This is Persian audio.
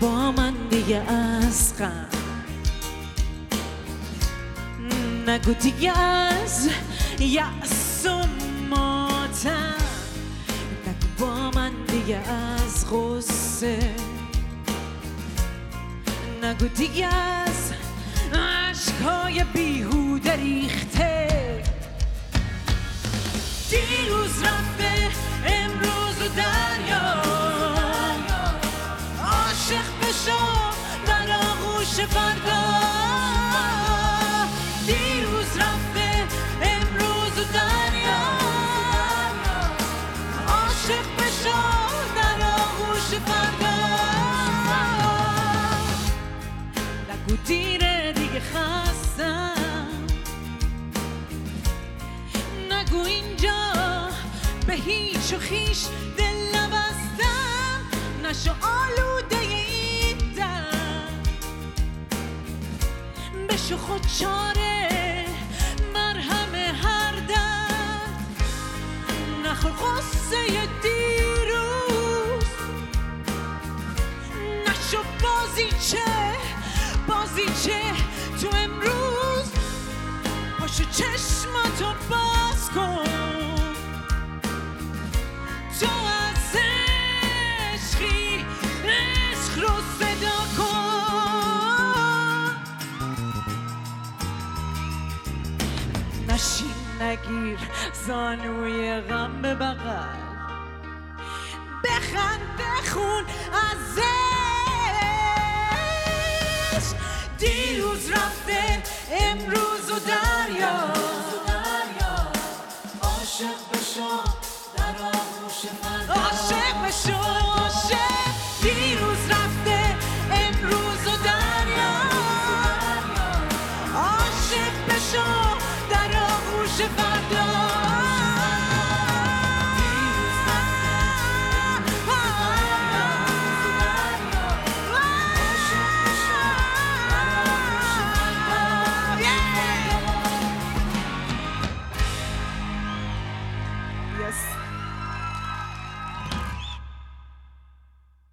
با من دیگه از غم نگو دیگه از یأس و ماتم نگو با من دیگه از غصه. نگو دیگه از عشقای بیهوده ریخته. دیره دیگه خستم. نگو اینجا به هیچ و خیش دل نبستم. نشو بشو خود چاره مرهم هر درد نخور قصه دیروز. نشو بازی چه بازی چه تو امروز. پاشو چشماتو باز نشین نگیر زانوی غم به بغل. بخند بخون از عشق دیروز رفته امروز و دریا. عاشق بشو در آغوش فردا عاشق بشو عاشق. Yes.